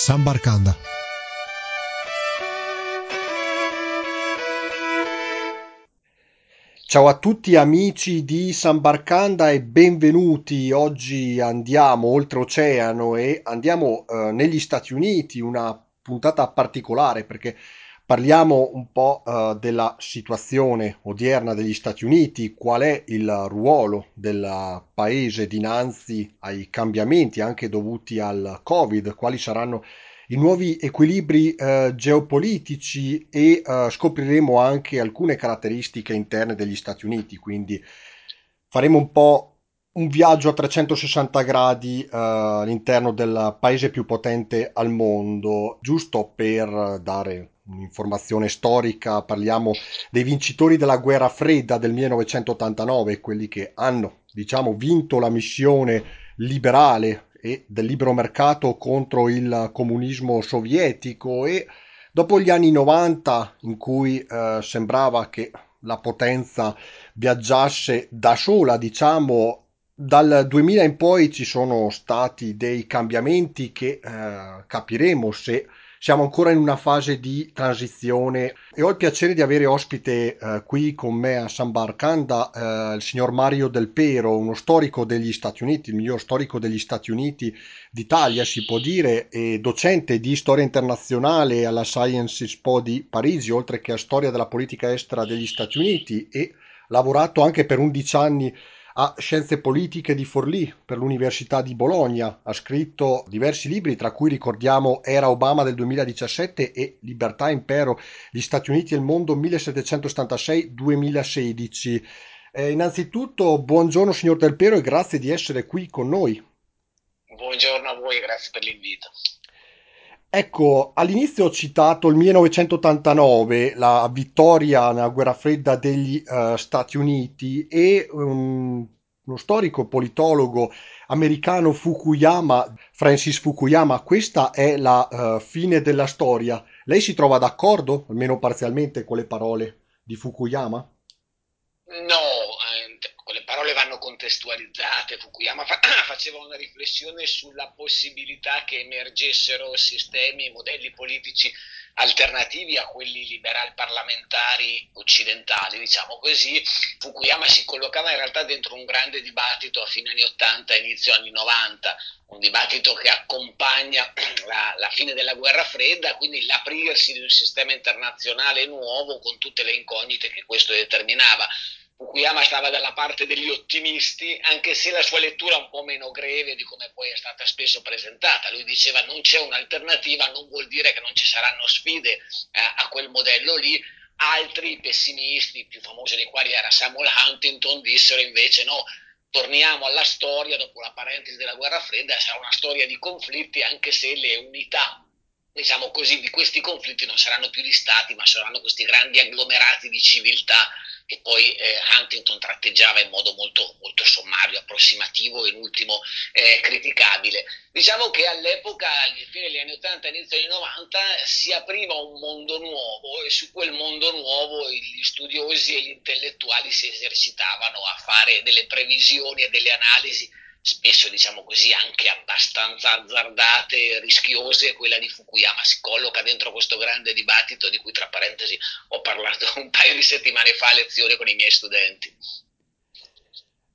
Sambarkanda. Ciao a tutti amici di Sambarkanda e benvenuti. Oggi andiamo oltreoceano e andiamo eh, negli Stati Uniti, una puntata particolare perché Parliamo un po' uh, della situazione odierna degli Stati Uniti, qual è il ruolo del paese dinanzi ai cambiamenti anche dovuti al Covid, quali saranno i nuovi equilibri uh, geopolitici e uh, scopriremo anche alcune caratteristiche interne degli Stati Uniti, quindi faremo un po' un viaggio a 360 gradi all'interno del paese più potente al mondo, giusto per dare un'informazione storica, parliamo dei vincitori della guerra fredda del 1989, quelli che hanno, diciamo, vinto la missione liberale e del libero mercato contro il comunismo sovietico e dopo gli anni 90 in cui eh, sembrava che la potenza viaggiasse da sola, diciamo, dal 2000 in poi ci sono stati dei cambiamenti che eh, capiremo se siamo ancora in una fase di transizione. E ho il piacere di avere ospite eh, qui con me a San Barcanda eh, il signor Mario Del Pero, uno storico degli Stati Uniti, il miglior storico degli Stati Uniti d'Italia si può dire, e docente di storia internazionale alla Science Expo di Parigi, oltre che a storia della politica estera degli Stati Uniti e lavorato anche per 11 anni a Scienze Politiche di Forlì per l'Università di Bologna, ha scritto diversi libri, tra cui ricordiamo Era Obama del 2017 e Libertà Impero, gli Stati Uniti e il mondo 1776-2016. Eh, innanzitutto, buongiorno signor Del Pero e grazie di essere qui con noi. Buongiorno a voi, grazie per l'invito. Ecco, all'inizio ho citato il 1989, la vittoria nella guerra fredda degli uh, Stati Uniti e um, uno storico politologo americano Fukuyama, Francis Fukuyama, questa è la uh, fine della storia. Lei si trova d'accordo, almeno parzialmente, con le parole di Fukuyama? No, contestualizzate. Fukuyama fa- faceva una riflessione sulla possibilità che emergessero sistemi modelli politici alternativi a quelli liberal parlamentari occidentali, diciamo così. Fukuyama si collocava in realtà dentro un grande dibattito a fine anni 80 e inizio anni 90, un dibattito che accompagna la, la fine della guerra fredda, quindi l'aprirsi di un sistema internazionale nuovo con tutte le incognite che questo determinava. Fukuyama stava dalla parte degli ottimisti, anche se la sua lettura è un po' meno greve di come poi è stata spesso presentata. Lui diceva non c'è un'alternativa, non vuol dire che non ci saranno sfide eh, a quel modello lì. Altri pessimisti, più famosi dei quali era Samuel Huntington, dissero invece no, torniamo alla storia dopo la parentesi della guerra fredda, sarà una storia di conflitti anche se le unità diciamo così, di questi conflitti non saranno più gli stati, ma saranno questi grandi agglomerati di civiltà che poi eh, Huntington tratteggiava in modo molto, molto sommario, approssimativo e in ultimo eh, criticabile. Diciamo che all'epoca, alla fine degli anni 80 e inizio degli anni 90, si apriva un mondo nuovo e su quel mondo nuovo gli studiosi e gli intellettuali si esercitavano a fare delle previsioni e delle analisi spesso diciamo così anche abbastanza azzardate e rischiose, quella di Fukuyama si colloca dentro questo grande dibattito di cui tra parentesi ho parlato un paio di settimane fa a lezione con i miei studenti.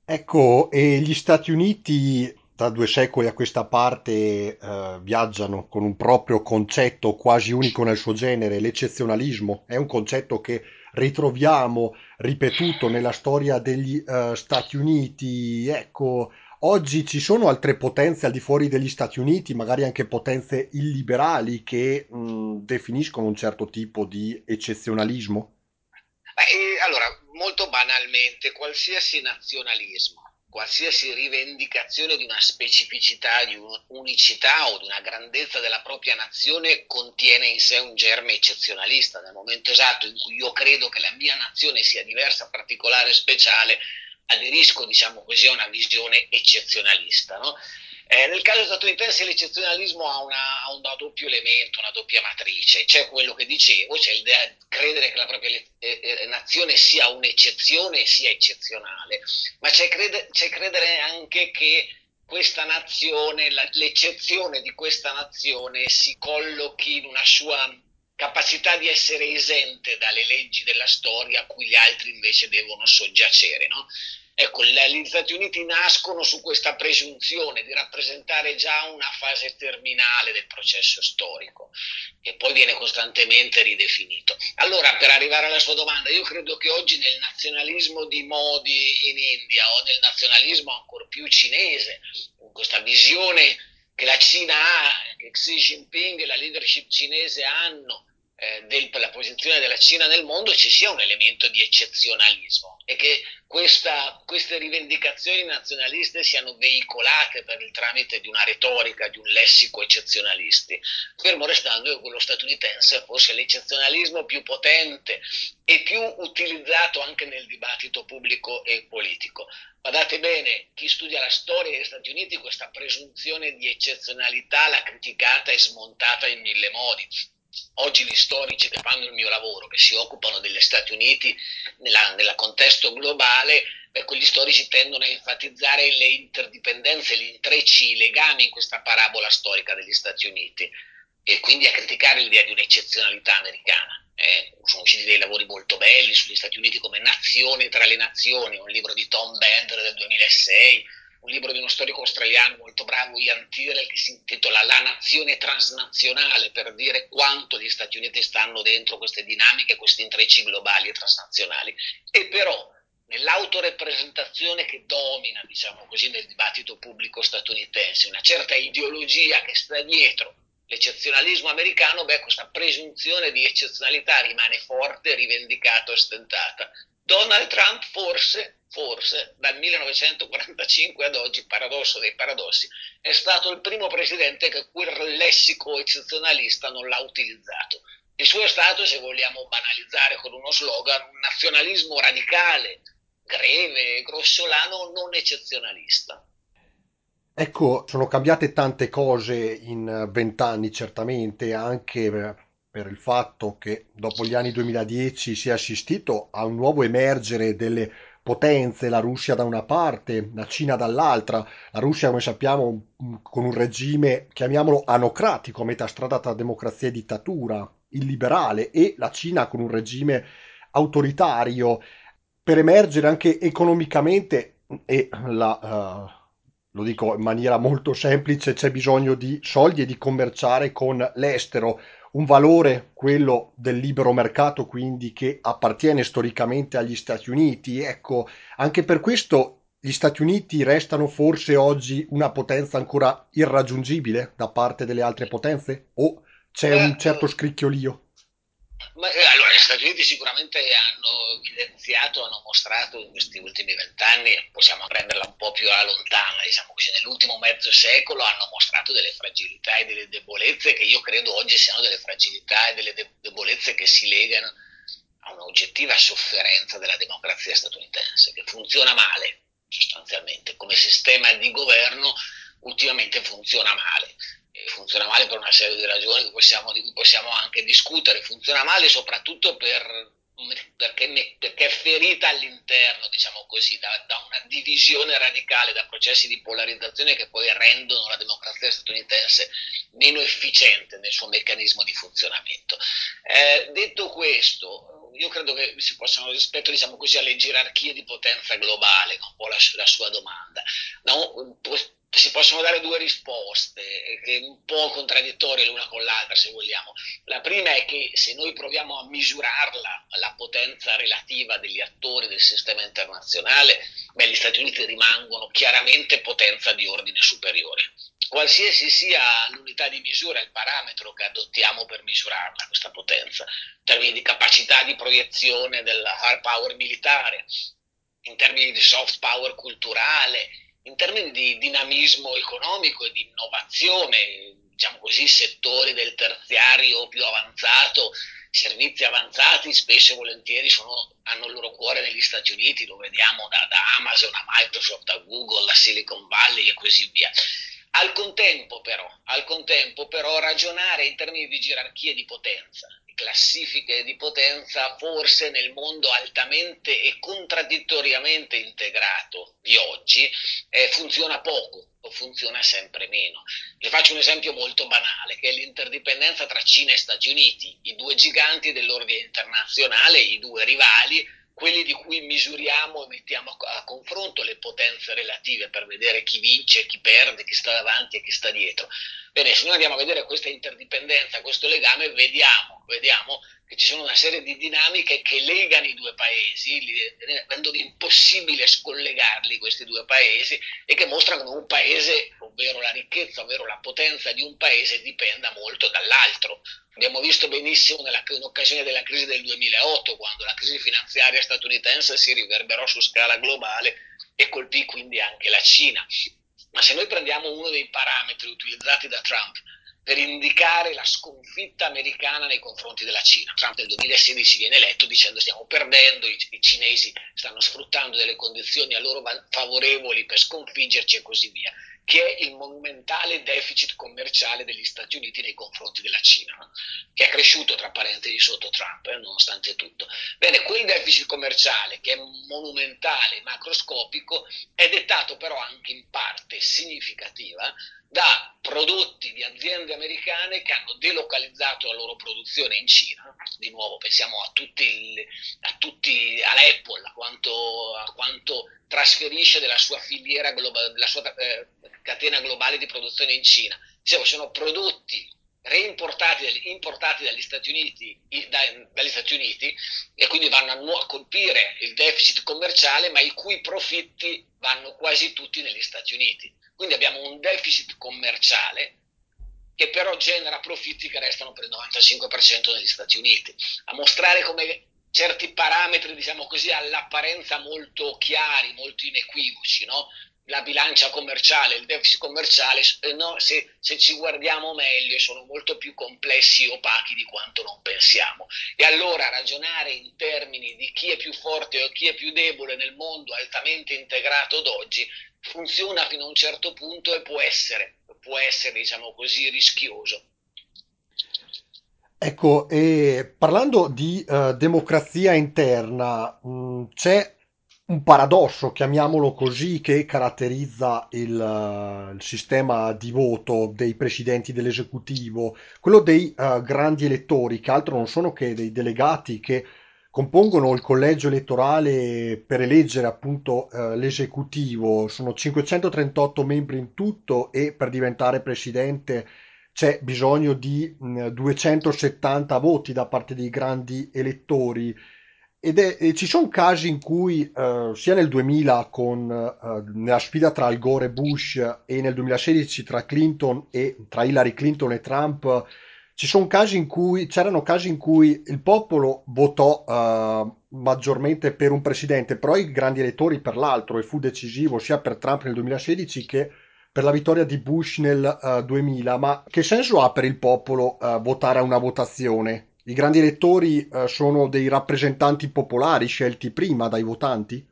Ecco, e gli Stati Uniti da due secoli a questa parte eh, viaggiano con un proprio concetto quasi unico nel suo genere, l'eccezionalismo. È un concetto che ritroviamo ripetuto nella storia degli uh, Stati Uniti. Ecco, Oggi ci sono altre potenze al di fuori degli Stati Uniti, magari anche potenze illiberali, che mh, definiscono un certo tipo di eccezionalismo? Beh, allora, molto banalmente, qualsiasi nazionalismo, qualsiasi rivendicazione di una specificità, di un'unicità o di una grandezza della propria nazione contiene in sé un germe eccezionalista. Nel momento esatto in cui io credo che la mia nazione sia diversa, particolare, speciale, aderisco diciamo così, a una visione eccezionalista. No? Eh, nel caso statunitense l'eccezionalismo ha, una, ha, un doppio elemento, una doppia matrice, c'è quello che dicevo, c'è l'idea di credere che la propria le, eh nazione sia un'eccezione e sia eccezionale, ma c'è, crede, c'è credere anche che questa nazione, la, l'eccezione di questa nazione si collochi in una sua capacità di essere esente dalle leggi della storia a cui gli altri invece devono soggiacere. No? Ecco, gli Stati Uniti nascono su questa presunzione di rappresentare già una fase terminale del processo storico, che poi viene costantemente ridefinito. Allora, per arrivare alla sua domanda, io credo che oggi nel nazionalismo di Modi in India o nel nazionalismo ancora più cinese, in questa visione che la Cina ha, che Xi Jinping e la leadership cinese hanno, eh, della posizione della Cina nel mondo ci sia un elemento di eccezionalismo e che questa, queste rivendicazioni nazionaliste siano veicolate per il tramite di una retorica, di un lessico eccezionalisti, fermo restando che quello statunitense fosse l'eccezionalismo più potente e più utilizzato anche nel dibattito pubblico e politico. Guardate bene, chi studia la storia degli Stati Uniti questa presunzione di eccezionalità l'ha criticata e smontata in mille modi oggi gli storici che fanno il mio lavoro, che si occupano degli Stati Uniti nel contesto globale, beh, quegli storici tendono a enfatizzare le interdipendenze, gli intrecci, i legami in questa parabola storica degli Stati Uniti e quindi a criticare l'idea di un'eccezionalità americana. Eh, sono usciti dei lavori molto belli sugli Stati Uniti come nazione tra le nazioni, un libro di Tom Bender del 2006, un libro di uno storico australiano molto bravo, Ian Tyrrell, che si intitola La nazione transnazionale, per dire quanto gli Stati Uniti stanno dentro queste dinamiche, questi intrecci globali e transnazionali. E però nell'autorepresentazione che domina, diciamo così, nel dibattito pubblico statunitense, una certa ideologia che sta dietro l'eccezionalismo americano, beh, questa presunzione di eccezionalità rimane forte, rivendicata, ostentata. Donald Trump forse forse dal 1945 ad oggi, paradosso dei paradossi, è stato il primo presidente che quel lessico eccezionalista non l'ha utilizzato. Il suo è stato, se vogliamo banalizzare con uno slogan, un nazionalismo radicale, greve, grossolano, non eccezionalista. Ecco, sono cambiate tante cose in vent'anni, certamente, anche per il fatto che dopo gli anni 2010 si è assistito a un nuovo emergere delle potenze, la Russia da una parte, la Cina dall'altra, la Russia come sappiamo con un regime, chiamiamolo anocratico, a metà strada tra democrazia e dittatura, illiberale, e la Cina con un regime autoritario, per emergere anche economicamente e la... Uh, lo dico in maniera molto semplice, c'è bisogno di soldi e di commerciare con l'estero un valore, quello del libero mercato, quindi che appartiene storicamente agli Stati Uniti. Ecco, anche per questo gli Stati Uniti restano forse oggi una potenza ancora irraggiungibile da parte delle altre potenze? O c'è un certo scricchiolio? Ma, eh, allora, gli Stati Uniti sicuramente hanno evidenziato, hanno mostrato in questi ultimi vent'anni, possiamo prenderla un po' più alla lontana, diciamo così, nell'ultimo mezzo secolo hanno mostrato delle fragilità e delle debolezze che io credo oggi siano delle fragilità e delle debolezze che si legano a un'oggettiva sofferenza della democrazia statunitense, che funziona male sostanzialmente. Come sistema di governo ultimamente funziona male funziona male per una serie di ragioni possiamo, di cui possiamo anche discutere, funziona male soprattutto per, perché, perché, è ferita all'interno, diciamo così, da, da, una divisione radicale, da processi di polarizzazione che poi rendono la democrazia statunitense meno efficiente nel suo meccanismo di funzionamento. Eh, detto questo, io credo che si possano, rispetto diciamo così, alle gerarchie di potenza globale, un po' la, la sua domanda, no? Si possono dare due risposte, un po' contraddittorie l'una con l'altra, se vogliamo. La prima è che se noi proviamo a misurarla, la potenza relativa degli attori del sistema internazionale, beh, gli Stati Uniti rimangono chiaramente potenza di ordine superiore. Qualsiasi sia l'unità di misura, il parametro che adottiamo per misurarla, questa potenza, in termini di capacità di proiezione della hard power militare, in termini di soft power culturale, in termini di dinamismo economico e di innovazione, diciamo così, settori del terziario più avanzato, servizi avanzati spesso e volentieri sono, hanno il loro cuore negli Stati Uniti, lo vediamo da, da, Amazon a Microsoft a Google a Silicon Valley e così via. Al contempo, però, al contempo però ragionare in termini di gerarchie di potenza, di classifiche di potenza, forse nel mondo altamente e contraddittoriamente integrato di oggi eh, funziona poco o funziona sempre meno. Le faccio un esempio molto banale, che è l'interdipendenza tra Cina e Stati Uniti, i due giganti dell'ordine internazionale, i due rivali quelli di cui misuriamo e mettiamo a confronto le potenze relative per vedere chi vince, chi perde, chi sta davanti e chi sta dietro. Bene, se noi andiamo a vedere questa interdipendenza, questo legame, vediamo, vediamo che ci sono una serie di dinamiche che legano i due paesi, rendono impossibile scollegarli questi due paesi e che mostrano come un paese, ovvero la ricchezza, ovvero la potenza di un paese, dipenda molto dall'altro. Abbiamo visto benissimo nella, in occasione della crisi del 2008, quando la crisi finanziaria statunitense si riverberò su scala globale e colpì quindi anche la Cina. Ma se noi prendiamo uno dei parametri utilizzati da Trump per indicare la sconfitta americana nei confronti della Cina. Trump nel 2016 viene eletto dicendo stiamo perdendo, i, i cinesi stanno sfruttando delle condizioni a loro favorevoli per sconfiggerci e così via che è il monumentale deficit commerciale degli Stati Uniti nei confronti della Cina, che è cresciuto tra parentesi sotto Trump, eh, nonostante tutto. Bene, quel deficit commerciale, che è monumentale, macroscopico, è dettato però anche in parte significativa da prodotti di aziende americane che hanno delocalizzato la loro produzione in Cina. Di nuovo pensiamo a tutti, a tutti all'Apple, a quanto, a quanto, trasferisce della sua filiera globale, sua eh, catena globale di produzione in Cina. Dicevo, sono prodotti reimportati importati dagli Stati, Uniti, dagli Stati Uniti e quindi vanno a, colpire il deficit commerciale, ma i cui profitti vanno quasi tutti negli Stati Uniti. Quindi abbiamo un deficit commerciale che però genera profitti che restano per il 95% negli Stati Uniti. A mostrare come certi parametri, diciamo così, all'apparenza molto chiari, molto inequivoci, no? La bilancia commerciale, il deficit commerciale, no, se, se, ci guardiamo meglio, sono molto più complessi e opachi di quanto non pensiamo. E allora ragionare in termini di chi è più forte o chi è più debole nel mondo altamente integrato d'oggi funziona fino a un certo punto e può essere, può essere diciamo così, rischioso. Ecco, parlando di uh, democrazia interna, mh, c'è un paradosso, chiamiamolo così, che caratterizza il, uh, il, sistema di voto dei presidenti dell'esecutivo, quello dei uh, grandi elettori, che altro non sono che dei delegati che compongono il collegio elettorale per eleggere appunto eh, l'esecutivo. Sono 538 membri in tutto e per diventare presidente c'è bisogno di mh, 270 voti da parte dei grandi elettori. Ed è, e ci sono casi in cui, eh, sia nel 2000 con, eh, nella sfida tra Al Gore e Bush e nel 2016 tra Clinton e tra Hillary Clinton e Trump, ci sono casi in cui c'erano casi in cui il popolo votò uh, maggiormente per un presidente, però i grandi elettori per l'altro e fu decisivo sia per Trump nel 2016 che per la vittoria di Bush nel uh, eh, 2000. Ma che senso ha per il popolo uh, votare a una votazione? I grandi elettori sono dei rappresentanti popolari scelti prima dai votanti?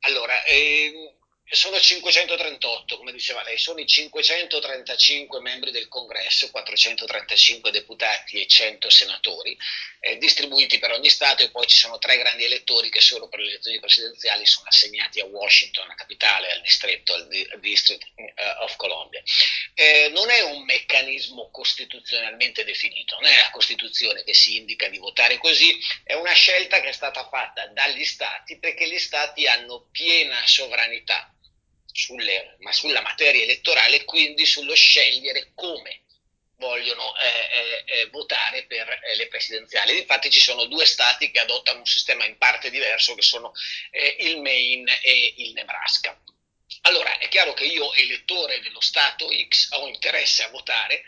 Allora, ehm sono 538, come diceva lei, sono i 535 membri del congresso, 435 deputati e 100 senatori, eh, distribuiti per ogni Stato e poi ci sono tre grandi elettori che solo per le elezioni presidenziali sono assegnati a Washington, la capitale, al distretto, al District uh, of Columbia. Eh, non è un meccanismo costituzionalmente definito, non è la Costituzione che si indica di votare così, è una scelta che è stata fatta dagli Stati perché gli Stati hanno piena sovranità sulle, ma sulla materia elettorale, quindi sullo scegliere come vogliono eh, eh, eh votare per eh, le presidenziali. Infatti ci sono due stati che adottano un sistema in parte diverso, che sono eh, il Maine e il Nebraska. Allora, è chiaro che io, elettore dello Stato X, ho interesse a votare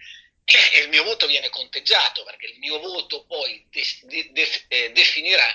e il mio voto viene conteggiato perché il mio voto poi de- de- de- eh, definirà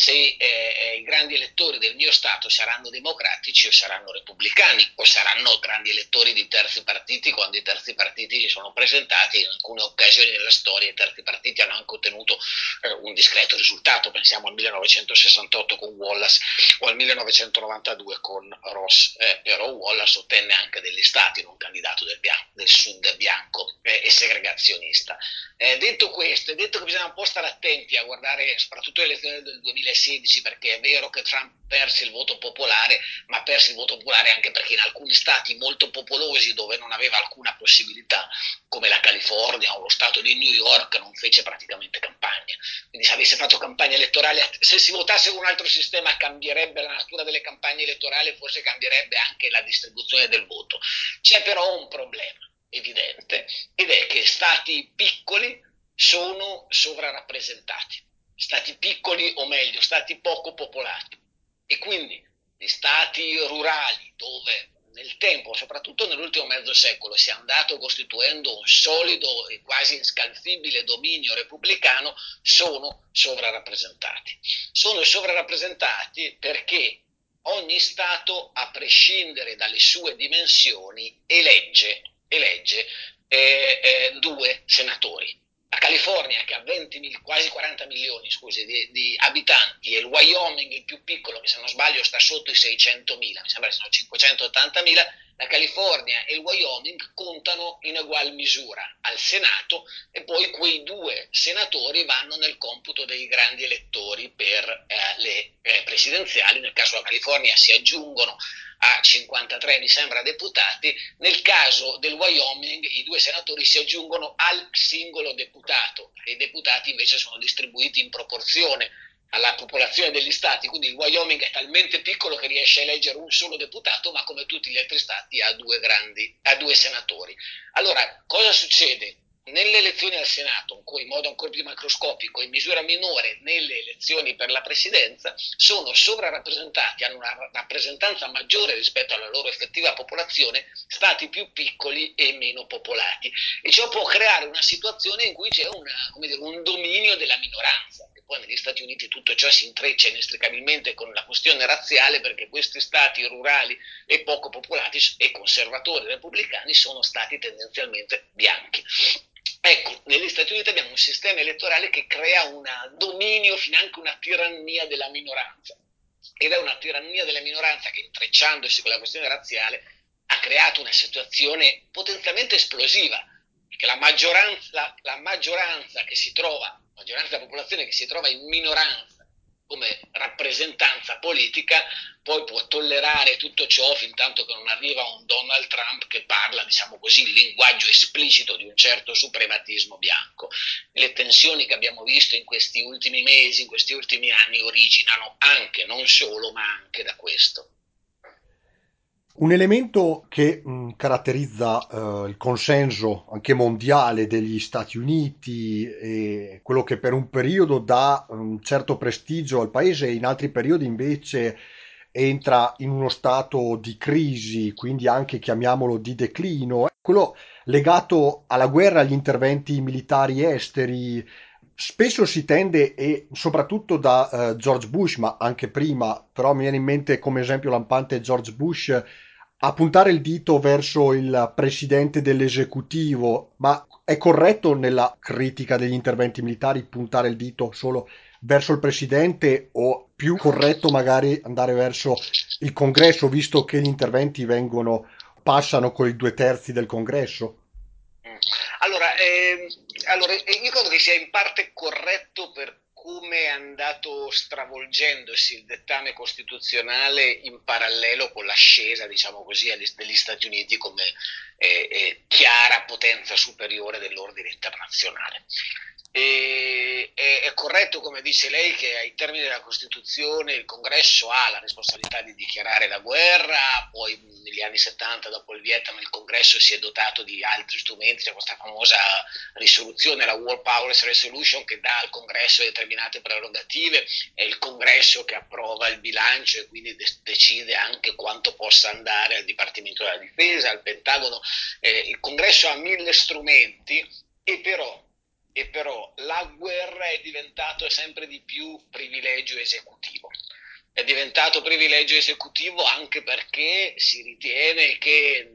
se eh, eh, i grandi elettori del mio Stato saranno democratici o saranno repubblicani o saranno grandi elettori di terzi partiti quando i terzi partiti si sono presentati in alcune occasioni della storia i terzi partiti hanno anche ottenuto eh, un discreto risultato, pensiamo al 1968 con Wallace o al 1992 con Ross, eh, però Wallace ottenne anche degli stati, non candidato del, bianco, del sud bianco eh, e segregazionista. Eh, detto questo, detto che bisogna un po' stare attenti a guardare soprattutto le elezioni del 2000 2016 perché è vero che Trump perse il voto popolare, ma perse il voto popolare anche perché in alcuni stati molto popolosi dove non aveva alcuna possibilità, come la California o lo stato di New York, non fece praticamente campagna. Quindi se avesse fatto campagna elettorale, se si votasse un altro sistema cambierebbe la natura delle campagne elettorali, forse cambierebbe anche la distribuzione del voto. C'è però un problema evidente ed è che stati piccoli sono sovrarappresentati stati piccoli o meglio, stati poco popolati. E quindi gli stati rurali dove nel tempo, soprattutto nell'ultimo mezzo secolo, si è andato costituendo un solido e quasi inscalfibile dominio repubblicano, sono sovrarappresentati. Sono sovrarappresentati perché ogni Stato, a prescindere dalle sue dimensioni, elegge, elegge eh, eh, due senatori la California che ha 20, quasi 40 milioni scusi, di, di, abitanti e il Wyoming il più piccolo che se non sbaglio sta sotto i 600 mila, mi sembra che siano 580 mila, la California e il Wyoming contano in ugual misura al Senato e poi quei due senatori vanno nel computo dei grandi elettori per eh, le eh, presidenziali, nel caso della California si aggiungono a 53 mi sembra deputati, nel caso del Wyoming i due senatori si aggiungono al singolo deputato, i deputati invece sono distribuiti in proporzione alla popolazione degli stati, quindi il Wyoming è talmente piccolo che riesce a eleggere un solo deputato, ma come tutti gli altri stati ha due, grandi, ha due senatori. Allora, cosa succede? Nelle elezioni al Senato, in modo ancora più macroscopico, in misura minore nelle elezioni per la presidenza, sono sovrarappresentati, hanno una rappresentanza maggiore rispetto alla loro effettiva popolazione, stati più piccoli e meno popolati. E ciò può creare una situazione in cui c'è una, dire, un dominio della minoranza. E poi negli Stati Uniti tutto ciò si intreccia inestricabilmente con la questione razziale perché questi stati rurali e poco popolati e conservatori repubblicani sono stati tendenzialmente bianchi. Ecco, negli Stati Uniti abbiamo un sistema elettorale che crea un dominio, finanche una tirannia della minoranza. Ed è una tirannia della minoranza che, intrecciandosi con la questione razziale, ha creato una situazione potenzialmente esplosiva, perché la maggioranza, la, la maggioranza che si trova, la maggioranza della popolazione che si trova in minoranza come rappresentanza politica poi può tollerare tutto ciò fin tanto che non arriva un Donald Trump che parla, diciamo così, il linguaggio esplicito di un certo suprematismo bianco. Le tensioni che abbiamo visto in questi ultimi mesi, in questi ultimi anni, originano anche, non solo, ma anche da questo. Un elemento che mh, caratterizza uh, il consenso anche mondiale degli Stati Uniti e quello che per un periodo dà un certo prestigio al paese e in altri periodi invece entra in uno stato di crisi, quindi anche chiamiamolo di declino, è quello legato alla guerra, agli interventi militari esteri. Spesso si tende, e soprattutto da uh, George Bush, ma anche prima, però mi viene in mente come esempio lampante George Bush, a puntare il dito verso il presidente dell'esecutivo, ma è corretto nella critica degli interventi militari puntare il dito solo verso il presidente o più corretto magari andare verso il congresso, visto che gli interventi vengono, passano con i due terzi del congresso? Allora, eh, allora, io credo che sia in parte corretto per come è andato stravolgendosi il dettame costituzionale in parallelo con l'ascesa, diciamo così, degli Stati Uniti come eh, eh, chiara potenza superiore dell'ordine internazionale. E, è, è, corretto, come dice lei, che ai termini della Costituzione il Congresso ha la responsabilità di dichiarare la guerra, poi negli anni 70, dopo il Vietnam, il Congresso si è dotato di altri strumenti, c'è questa famosa risoluzione, la War Powers Resolution, che dà al Congresso determinate prerogative, è il Congresso che approva il bilancio e quindi de- decide anche quanto possa andare al Dipartimento della Difesa, al Pentagono. Eh, il Congresso ha mille strumenti e però e però la guerra è diventato sempre di più privilegio esecutivo. È diventato privilegio esecutivo anche perché si ritiene che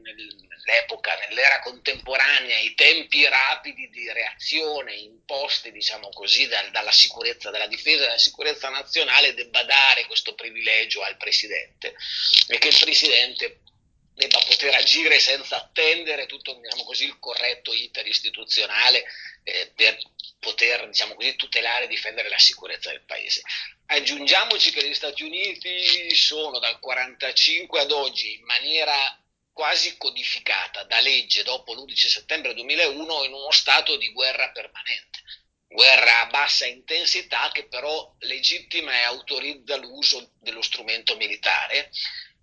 nell'epoca, nell'era contemporanea, i tempi rapidi di reazione imposti, diciamo così, dal, dalla sicurezza, dalla difesa della sicurezza nazionale debba dare questo privilegio al Presidente e che il Presidente debba poter agire senza attendere tutto diciamo così, il corretto iter istituzionale eh, per poter diciamo così, tutelare e difendere la sicurezza del paese. Aggiungiamoci che gli Stati Uniti sono dal 1945 ad oggi in maniera quasi codificata da legge dopo l'11 settembre 2001 in uno stato di guerra permanente. Guerra a bassa intensità che però legittima e autorizza l'uso dello strumento militare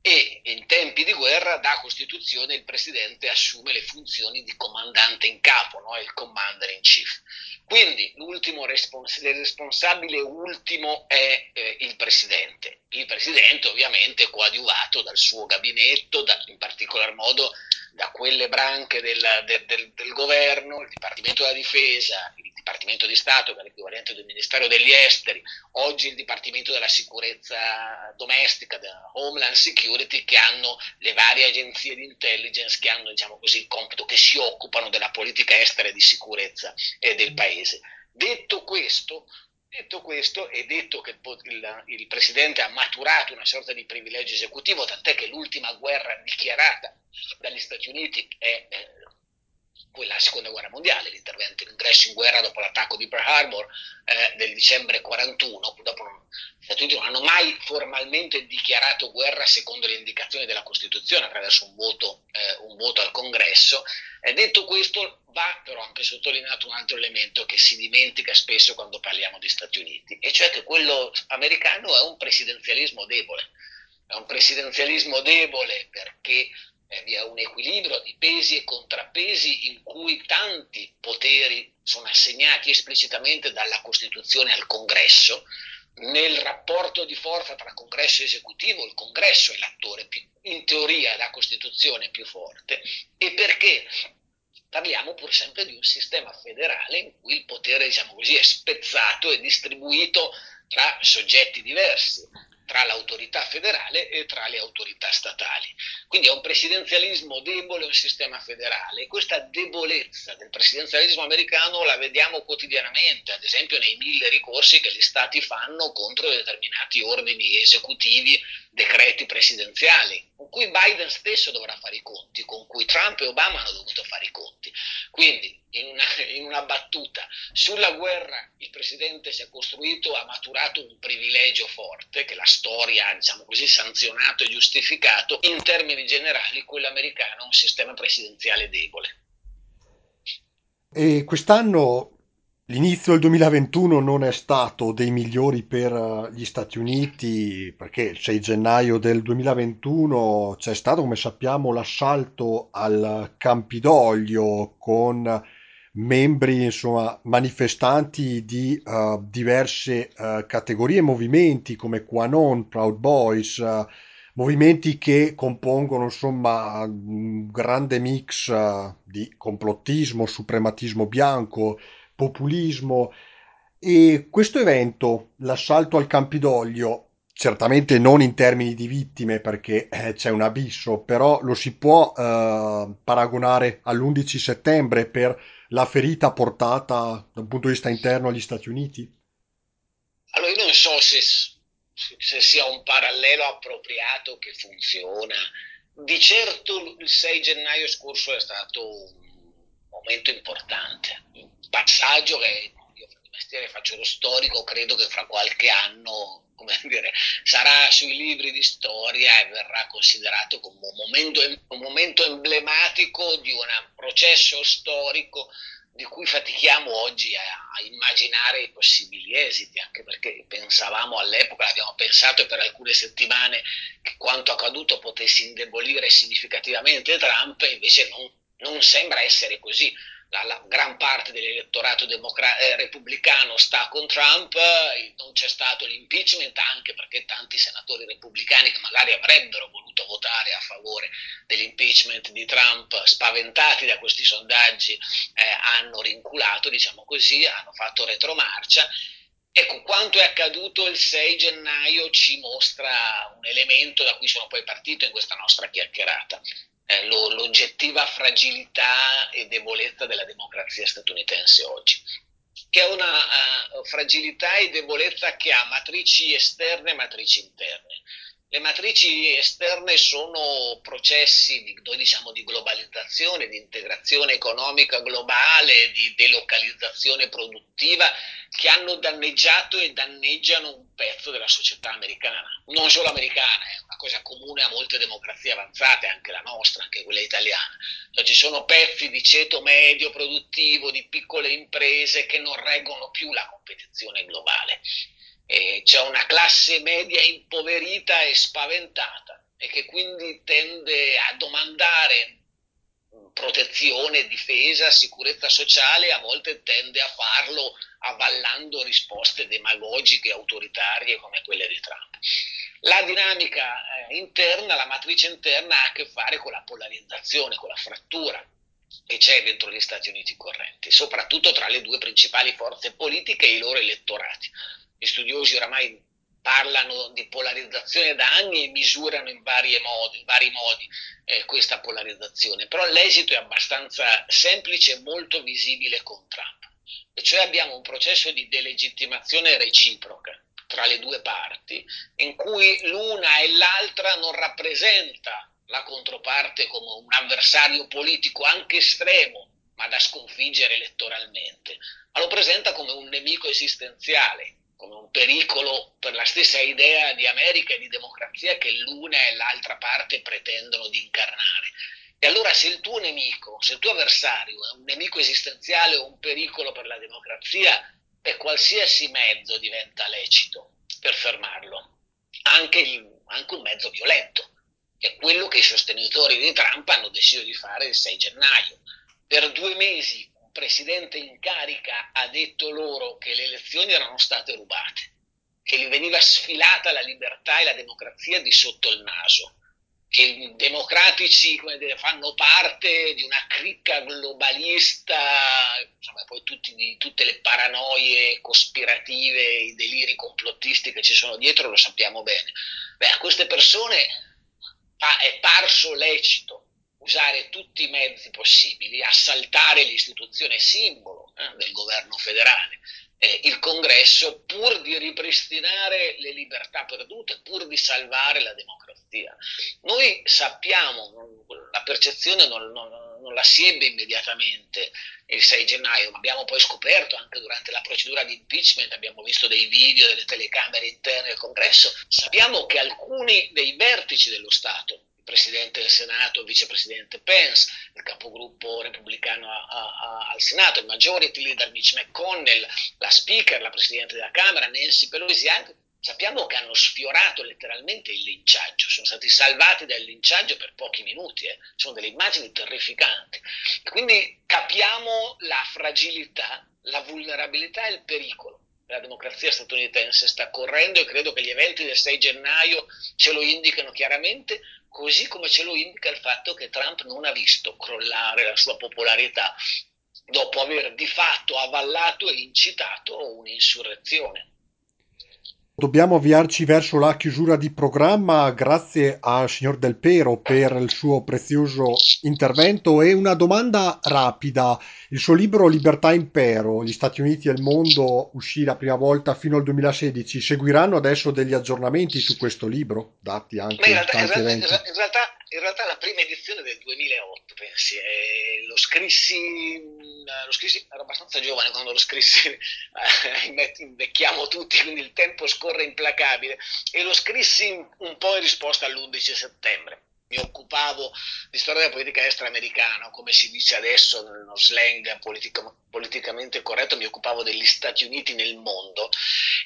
e in tempi di guerra da Costituzione il Presidente assume le funzioni di comandante in capo, no? il commander in chief. Quindi l'ultimo respons- il responsabile ultimo è eh, il Presidente. Il Presidente ovviamente coadiuvato dal suo gabinetto, da, in particolar modo da quelle branche del, del, del, del, governo, il Dipartimento della Difesa, il Dipartimento di Stato, che è l'equivalente del Ministero degli Esteri, oggi il Dipartimento della Sicurezza Domestica, Homeland Security, che hanno le varie agenzie di intelligence che hanno diciamo così, il compito, che si occupano della politica estera e di sicurezza eh, del Paese. Detto questo, Detto questo e detto che il, il, Presidente ha maturato una sorta di privilegio esecutivo, tant'è che l'ultima guerra dichiarata dagli Stati Uniti è eh, quella della seconda guerra mondiale, l'intervento, l'ingresso in guerra dopo l'attacco di Pearl Harbor eh, del dicembre 41, dopo non, gli Stati Uniti non hanno mai formalmente dichiarato guerra secondo le indicazioni della Costituzione attraverso un voto, eh, un voto al Congresso. Eh, detto questo, va però anche sottolineato un altro elemento che si dimentica spesso quando parliamo di Stati Uniti, e cioè che quello americano è un presidenzialismo debole. È un presidenzialismo debole perché vi è un equilibrio di pesi e contrappesi in cui tanti poteri sono assegnati esplicitamente dalla Costituzione al Congresso. Nel rapporto di forza tra Congresso e Esecutivo, il Congresso è l'attore più, in teoria la Costituzione più forte, e perché parliamo pur sempre di un sistema federale in cui il potere, diciamo così, è spezzato e distribuito tra soggetti diversi tra l'autorità federale e tra le autorità statali. Quindi è un presidenzialismo debole, un sistema federale. Questa debolezza del presidenzialismo americano la vediamo quotidianamente, ad esempio nei mille ricorsi che gli stati fanno contro determinati ordini esecutivi, decreti presidenziali, con cui Biden stesso dovrà fare i conti, con cui Trump e Obama hanno dovuto fare i conti. Quindi in una, in una, battuta. Sulla guerra il presidente si è costruito, ha maturato un privilegio forte che la storia diciamo così, sanzionato e giustificato. In termini generali, quello americano è un sistema presidenziale debole. E quest'anno L'inizio del 2021 non è stato dei migliori per eh, gli Stati Uniti perché il 6 gennaio del 2021 c'è stato, come sappiamo, l'assalto al Campidoglio con membri, insomma, manifestanti di uh, diverse uh, categorie e movimenti come Quanon, Proud Boys, uh, movimenti che compongono insomma un grande mix di complottismo, suprematismo bianco, populismo. E questo evento, l'assalto al Campidoglio, certamente non in termini di vittime perché eh, c'è un abisso, però lo si può eh, paragonare all'11 settembre per la ferita portata da un punto di vista interno agli Stati Uniti? Allora, io non so se, se sia un parallelo appropriato che funziona. Di certo il 6 gennaio scorso è stato un momento importante, un passaggio che io faccio lo storico, credo che fra qualche anno come dire, sarà sui libri di storia e verrà considerato come un momento, un momento emblematico di un processo storico di cui fatichiamo oggi a, immaginare i possibili esiti, anche perché pensavamo all'epoca, abbiamo pensato per alcune settimane che quanto accaduto potesse indebolire significativamente Trump, invece non, non sembra essere così la, la, gran parte dell'elettorato democra- eh, repubblicano sta con Trump, eh, non c'è stato l'impeachment anche perché tanti senatori repubblicani che magari avrebbero voluto votare a favore dell'impeachment di Trump, spaventati da questi sondaggi, eh, hanno rinculato, diciamo così, hanno fatto retromarcia. Ecco, quanto è accaduto il 6 gennaio ci mostra un elemento da cui sono poi partito in questa nostra chiacchierata eh, lo, l'oggettiva fragilità e debolezza della democrazia statunitense oggi, che è una uh, fragilità e debolezza che ha matrici esterne e matrici interne. Le matrici esterne sono processi di, diciamo, di globalizzazione, di integrazione economica globale, di delocalizzazione produttiva che hanno danneggiato e danneggiano un pezzo della società americana, non solo americana, è una cosa comune a molte democrazie avanzate, anche la nostra, anche quella italiana. Cioè, ci sono pezzi di ceto medio produttivo, di piccole imprese che non reggono più la competizione globale. E c'è una classe media impoverita e spaventata e che quindi tende a domandare protezione, difesa, sicurezza sociale, a volte tende a farlo avallando risposte demagogiche, autoritarie come quelle di Trump. La dinamica eh, interna, la matrice interna ha a che fare con la polarizzazione, con la frattura che c'è dentro gli Stati Uniti correnti, soprattutto tra le due principali forze politiche e i loro elettorati. Gli studiosi oramai parlano di polarizzazione da anni e misurano in, modi, in vari modi eh, questa polarizzazione, però l'esito è abbastanza semplice e molto visibile con Trump. E cioè abbiamo un processo di delegittimazione reciproca tra le due parti, in cui l'una e l'altra non rappresenta la controparte come un avversario politico anche estremo, ma da sconfiggere elettoralmente, ma lo presenta come un nemico esistenziale, come un pericolo per la stessa idea di America e di democrazia che l'una e l'altra parte pretendono di incarnare. E allora se il tuo nemico, se il tuo avversario è un nemico esistenziale o un pericolo per la democrazia, e qualsiasi mezzo diventa lecito per fermarlo, anche, il, anche un mezzo violento, che è quello che i sostenitori di Trump hanno deciso di fare il 6 gennaio. Per due mesi presidente in carica ha detto loro che le elezioni erano state rubate, che gli veniva sfilata la libertà e la democrazia di sotto il naso, che i democratici dire, fanno parte di una cricca globalista, insomma, poi tutti, di, tutte le paranoie cospirative, i deliri complottisti che ci sono dietro lo sappiamo bene. Beh, a queste persone è parso lecito usare tutti i mezzi possibili, assaltare l'istituzione simbolo eh, del governo federale, eh, il congresso, pur di ripristinare le libertà perdute, pur di salvare la democrazia. Noi sappiamo, la percezione non, non, non la si ebbe immediatamente il 6 gennaio, ma abbiamo poi scoperto anche durante la procedura di impeachment, abbiamo visto dei video delle telecamere interne del congresso, sappiamo che alcuni dei vertici dello Stato, presidente del Senato, vicepresidente Pence, il capogruppo repubblicano a, a, al Senato, il majority leader Mitch McConnell, la speaker, la presidente della Camera, Nancy Pelosi, anche, sappiamo che hanno sfiorato letteralmente il linciaggio, sono stati salvati dal linciaggio per pochi minuti, eh. sono delle immagini terrificanti. quindi capiamo la fragilità, la vulnerabilità e il pericolo la democrazia statunitense sta correndo e credo che gli eventi del 6 gennaio ce lo indicano chiaramente, così come ce lo indica il fatto che Trump non ha visto crollare la sua popolarità dopo aver di fatto avallato e incitato un'insurrezione. Dobbiamo avviarci verso la chiusura di programma, grazie al signor Del Pero per il suo prezioso intervento e una domanda rapida. Il suo libro Libertà Impero, gli Stati Uniti e il mondo uscì la prima volta fino al 2016, seguiranno adesso degli aggiornamenti su questo libro, dati anche in, realtà, tanti in, eventi? In realtà, in realtà la prima edizione del 2008, pensi, eh, lo scrissi, lo scrissi, ero abbastanza giovane quando lo scrissi, eh, invecchiamo tutti, quindi il tempo scorre implacabile, e lo scrissi un po' in risposta all'11 settembre mi occupavo di storia della politica estera americana, come si dice adesso nello slang politica, politicamente corretto, mi occupavo degli Stati Uniti nel mondo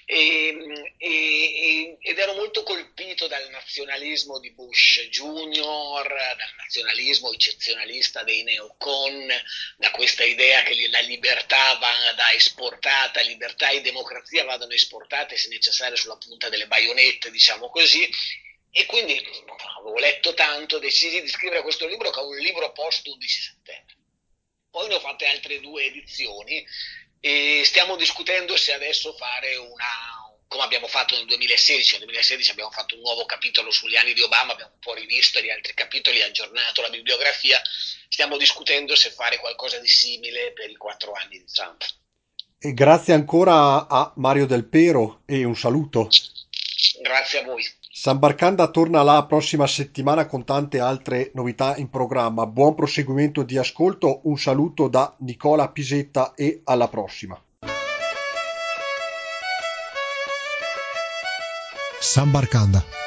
e, e, ed ero molto colpito dal nazionalismo di Bush Junior, dal nazionalismo eccezionalista dei neocon, da questa idea che la libertà vada esportata, libertà e democrazia vadano esportate se necessario sulla punta delle baionette, diciamo così. E quindi avevo letto tanto, decisi di scrivere questo libro che è un libro post 11 settembre. Poi ne ho fatte altre due edizioni e stiamo discutendo se adesso fare una, come abbiamo fatto nel 2016, nel 2016 abbiamo fatto un nuovo capitolo sugli anni di Obama, abbiamo un po' rivisto gli altri capitoli, aggiornato la bibliografia, stiamo discutendo se fare qualcosa di simile per i quattro anni di Trump. E grazie ancora a Mario Del Pero e un saluto. Grazie a voi. San Barcanda torna la prossima settimana con tante altre novità in programma. Buon proseguimento di ascolto, un saluto da Nicola Pisetta e alla prossima. San Barcanda